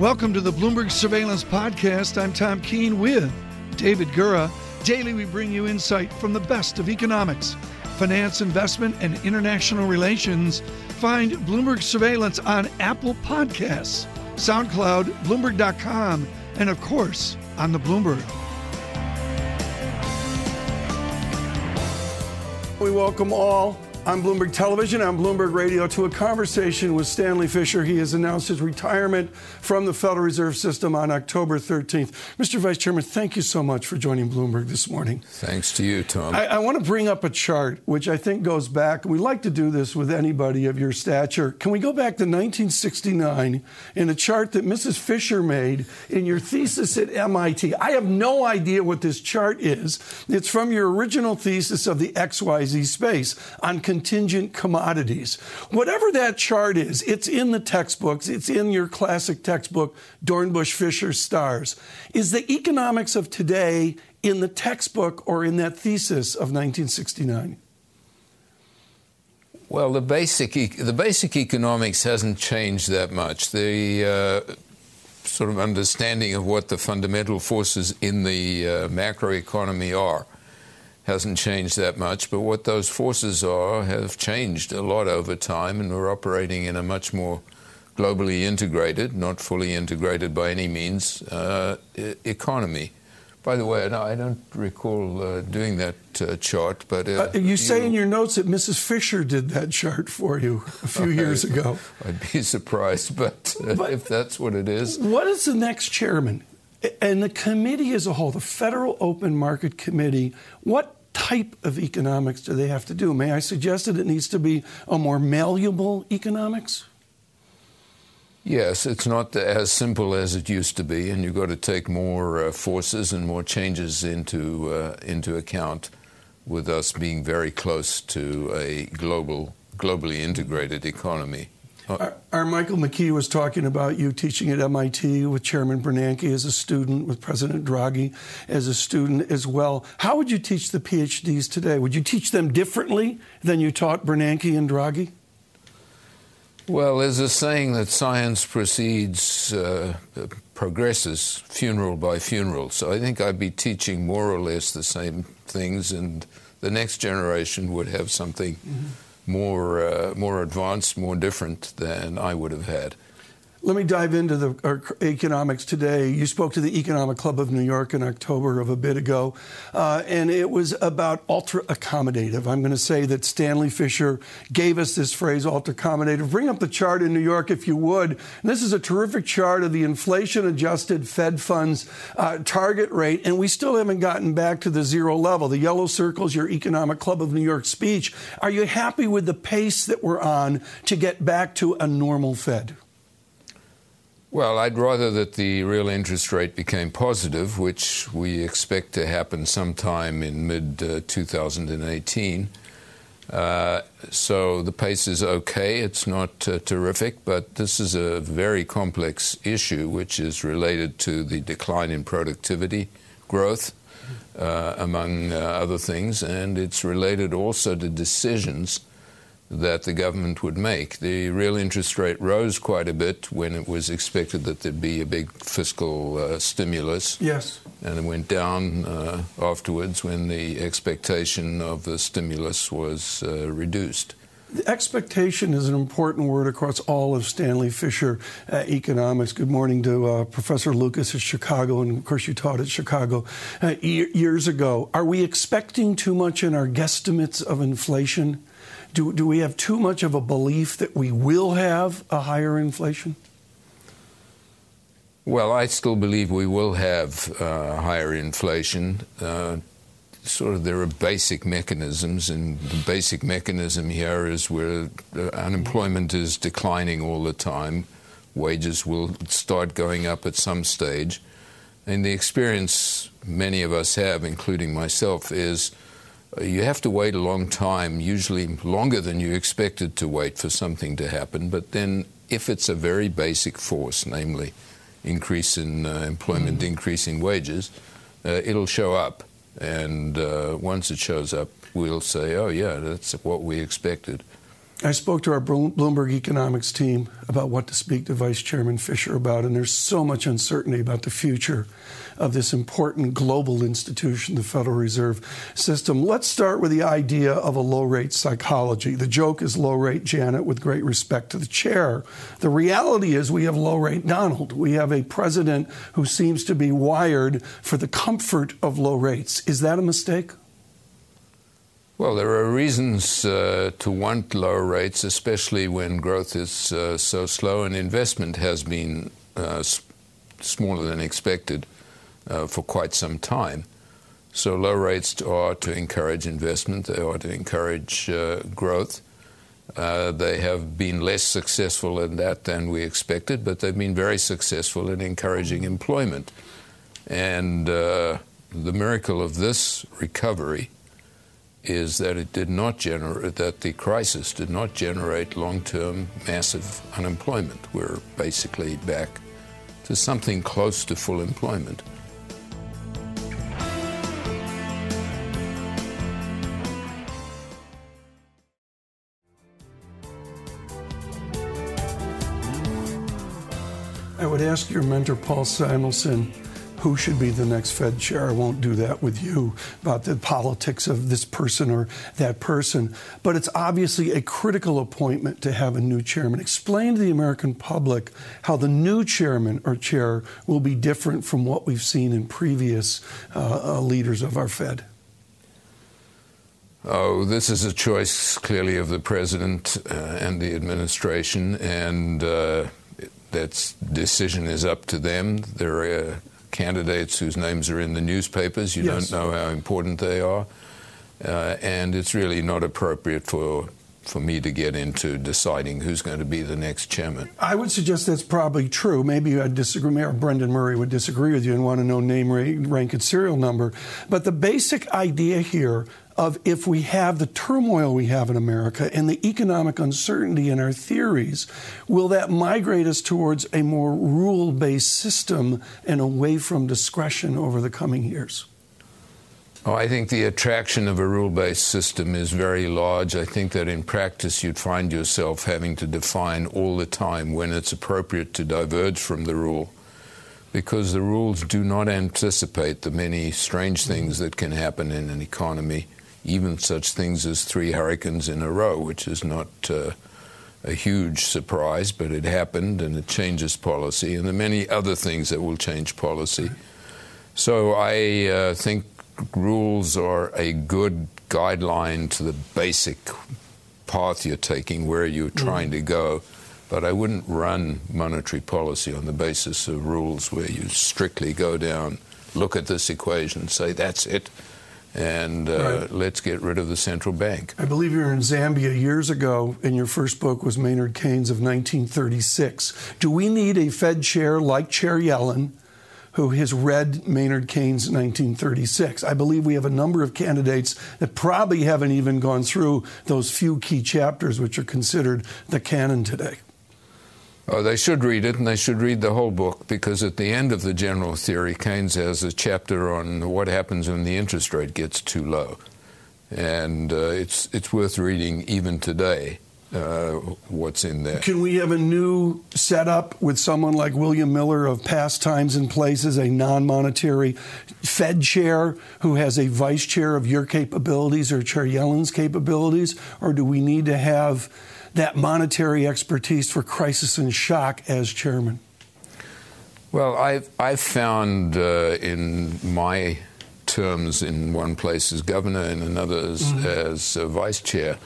Welcome to the Bloomberg Surveillance Podcast. I'm Tom Keene with David Gura. Daily, we bring you insight from the best of economics, finance, investment, and international relations. Find Bloomberg Surveillance on Apple Podcasts, SoundCloud, Bloomberg.com, and of course, on the Bloomberg. We welcome all on Bloomberg Television, on Bloomberg Radio, to a conversation with Stanley Fischer. He has announced his retirement from the Federal Reserve System on October 13th. Mr. Vice Chairman, thank you so much for joining Bloomberg this morning. Thanks to you, Tom. I, I want to bring up a chart which I think goes back. We like to do this with anybody of your stature. Can we go back to 1969 in a chart that Mrs. Fischer made in your thesis at MIT? I have no idea what this chart is. It's from your original thesis of the XYZ space on contingent commodities. Whatever that chart is, it's in the textbooks, it's in your classic textbook, Dornbusch Fischer Startz. Is the economics of today in the textbook or in that thesis of 1969? Well, the basic the basic economics hasn't changed that much. The uh, sort of understanding of what the fundamental forces in the uh, macroeconomy are hasn't changed that much, but what those forces are have changed a lot over time, and we're operating in a much more globally integrated, not fully integrated by any means, uh, economy. By the way, I don't recall uh, doing that uh, chart, but uh, uh you, you say in your notes that Mrs. Fischer did that chart for you a few years ago. I'd be surprised, but, uh, but if that's what it is. What is the next chairman? And the committee as a whole, the Federal Open Market Committee, what type of economics do they have to do? May I suggest that it needs to be a more malleable economics? Yes, it's not as simple as it used to be, and you've got to take more uh, forces and more changes into uh, into account. With us being very close to a global, globally integrated economy. Our, our, Michael McKee was talking about you teaching at MIT with Chairman Bernanke as a student, with President Draghi as a student as well. How would you teach the PhDs today? Would you teach them differently than you taught Bernanke and Draghi? Well, there's a saying that science proceeds, uh, progresses funeral by funeral. So I think I'd be teaching more or less the same things, and the next generation would have something. Mm-hmm more uh, more advanced, more different than I would have had. Let me dive into the economics today. You spoke to the Economic Club of New York in October of a bit ago, uh, and it was about ultra accommodative. I'm going to say that Stanley Fischer gave us this phrase, ultra accommodative. Bring up the chart in New York if you would. And this is a terrific chart of the inflation adjusted Fed funds uh, target rate, and we still haven't gotten back to the zero level. The yellow circles, your Economic Club of New York speech. Are you happy with the pace that we're on to get back to a normal Fed? Well, I'd rather that the real interest rate became positive, which we expect to happen sometime in mid uh, 2018. Uh, so the pace is okay. It's not uh, terrific, but this is a very complex issue, which is related to the decline in productivity growth, uh, among uh, other things, and it's related also to decisions that the government would make. The real interest rate rose quite a bit when it was expected that there'd be a big fiscal uh, stimulus. Yes. And it went down uh, afterwards when the expectation of the stimulus was uh, reduced. The expectation is an important word across all of Stanley Fischer uh, economics. Good morning to uh, Professor Lucas at Chicago, and of course, you taught at Chicago uh, years ago. Are we expecting too much in our guesstimates of inflation? Do, do we have too much of a belief that we will have a higher inflation? Well, I still believe we will have uh, higher inflation. Uh, sort of there are basic mechanisms, and the basic mechanism here is where unemployment is declining all the time. Wages will start going up at some stage. And the experience many of us have, including myself, is you have to wait a long time, usually longer than you expected to wait for something to happen. But then, if it's a very basic force, namely increase in uh, employment, mm-hmm. increase in wages, uh, it'll show up. And uh, once it shows up, we'll say, oh, yeah, that's what we expected. I spoke to our Bloomberg economics team about what to speak to Vice Chairman Fischer about, and there's so much uncertainty about the future of this important global institution, the Federal Reserve System. Let's start with the idea of a low rate psychology. The joke is low rate Janet, with great respect to the chair. The reality is we have low rate Donald. We have a president who seems to be wired for the comfort of low rates. Is that a mistake? Well, there are reasons uh, to want lower rates, especially when growth is uh, so slow and investment has been uh, smaller than expected uh, for quite some time. So, low rates are to encourage investment, they are to encourage uh, growth. Uh, they have been less successful in that than we expected, but they've been very successful in encouraging employment. And the miracle of this recovery is that it did not generate that the crisis did not generate long-term massive unemployment. We're basically back to something close to full employment. I would ask your mentor, Paul Samuelson, who should be the next Fed chair. I won't do that with you about the politics of this person or that person. But it's obviously a critical appointment to have a new chairman. Explain to the American public how the new chairman or chair will be different from what we've seen in previous uh, uh, leaders of our Fed. Oh, this is a choice clearly of the president uh, and the administration, and uh, that decision is up to them. There are candidates whose names are in the newspapers. You yes. don't know how important they are. Uh, and it's really not appropriate for for me to get into deciding who's going to be the next chairman. I would suggest that's probably true. Maybe I'd disagree. Mayor Brendan Murray would disagree with you and want to know name, rank, and serial number. But the basic idea here of if we have the turmoil we have in America and the economic uncertainty in our theories, will that migrate us towards a more rule based system and away from discretion over the coming years? Oh, I think the attraction of a rule based system is very large. I think that in practice you'd find yourself having to define all the time when it's appropriate to diverge from the rule because the rules do not anticipate the many strange things that can happen in an economy even such things as three hurricanes in a row, which is not uh, a huge surprise, but it happened and it changes policy, and there are many other things that will change policy. So I uh, think rules are a good guideline to the basic path you're taking, where you're mm. trying to go. But I wouldn't run monetary policy on the basis of rules where you strictly go down, look at this equation, say that's it, and uh, right. let's get rid of the central bank. I believe you were in Zambia years ago, and your first book was Maynard Keynes of 1936. Do we need a Fed chair like Chair Yellen? Who has read Maynard Keynes 1936? I believe we have a number of candidates that probably haven't even gone through those few key chapters, which are considered the canon today. Oh, they should read it, and they should read the whole book because at the end of the general theory, Keynes has a chapter on what happens when the interest rate gets too low, and uh, it's it's worth reading even today. Uh, what's in there? Can we have a new setup with someone like William Miller of past times and places, a non-monetary Fed chair who has a vice chair of your capabilities or Chair Yellen's capabilities, or do we need to have that monetary expertise for crisis and shock as chairman? Well, I've, I've found uh, in my terms in one place as governor and another as, mm-hmm. as uh, vice chair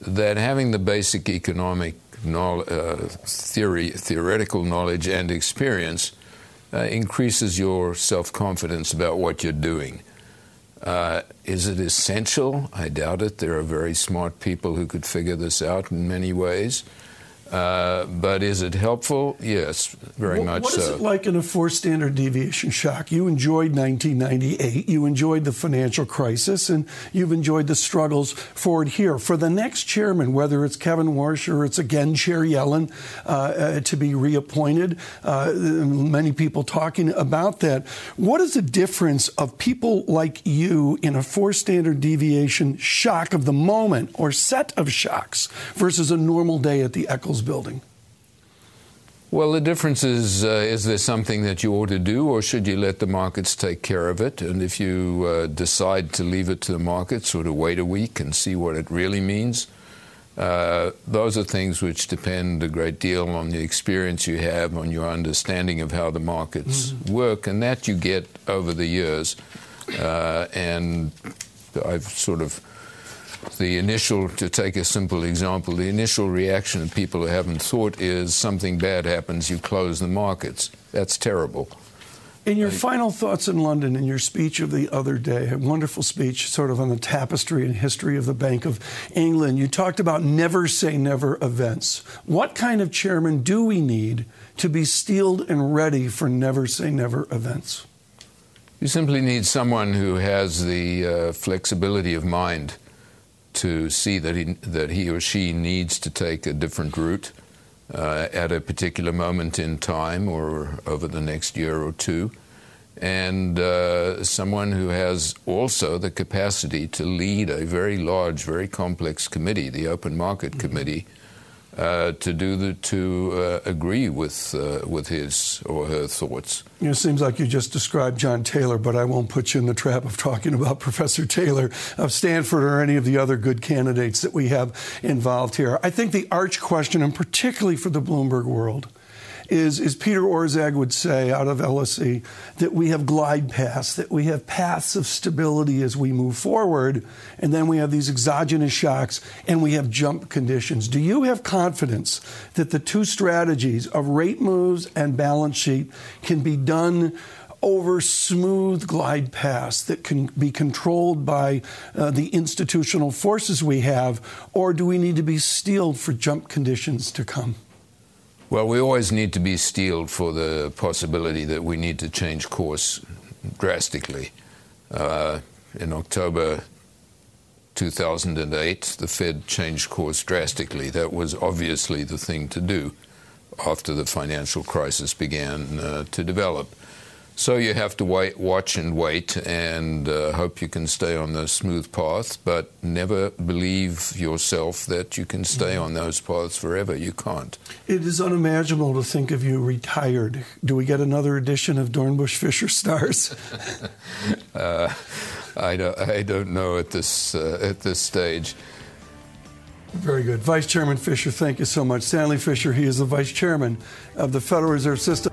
that having the basic economic knowledge, uh, theory, theoretical knowledge and experience uh, increases your self confidence about what you're doing. Uh, is it essential? I doubt it. There are very smart people who could figure this out in many ways. Uh, but is it helpful? Yes, very what, much what so. What is it like in a four standard deviation shock? You enjoyed 1998, you enjoyed the financial crisis, and you've enjoyed the struggles forward here. For the next chairman, whether it's Kevin Warsh or it's again Chair Yellen uh, uh, to be reappointed, uh, many people talking about that. What is the difference of people like you in a four standard deviation shock of the moment or set of shocks versus a normal day at the Eccles building? Well, the difference is uh, is there something that you ought to do, or should you let the markets take care of it? And if you uh, decide to leave it to the markets or to wait a week and see what it really means, uh, those are things which depend a great deal on the experience you have, on your understanding of how the markets mm-hmm. work, and that you get over the years. Uh, and I've sort of the initial, to take a simple example, the initial reaction of people who haven't thought is something bad happens, you close the markets. That's terrible. In your final thoughts in London, in your speech of the other day, a wonderful speech sort of on the tapestry and history of the Bank of England, you talked about never say never events. What kind of chairman do we need to be steeled and ready for never say never events? You simply need someone who has the uh, flexibility of mind to see that he, that he or she needs to take a different route uh, at a particular moment in time or over the next year or two, and uh, someone who has also the capacity to lead a very large, very complex committee, the Open Market mm-hmm. Committee uh, to do the, to uh, agree with uh, with his or her thoughts. It seems like you just described John Taylor, but I won't put you in the trap of talking about Professor Taylor of Stanford or any of the other good candidates that we have involved here. I think the arch question, and particularly for the Bloomberg world, is, is Peter Orszag would say out of LSE that we have glide paths, that we have paths of stability as we move forward, and then we have these exogenous shocks and we have jump conditions. Do you have confidence that the two strategies of rate moves and balance sheet can be done? over smooth glide paths that can be controlled by uh, the institutional forces we have, or do we need to be steeled for jump conditions to come? Well, we always need to be steeled for the possibility that we need to change course drastically. Uh, in October 2008, the Fed changed course drastically. That was obviously the thing to do after the financial crisis began uh, to develop. So you have to wait, watch and wait, and uh, hope you can stay on the smooth path, but never believe yourself that you can stay on those paths forever. You can't. It is unimaginable to think of you retired. Do we get another edition of Dornbusch Fischer Startz? uh, I don't. I don't know at this uh, at this stage. Very good. Vice Chairman Fisher, thank you so much. Stanley Fischer, he is the Vice Chairman of the Federal Reserve System.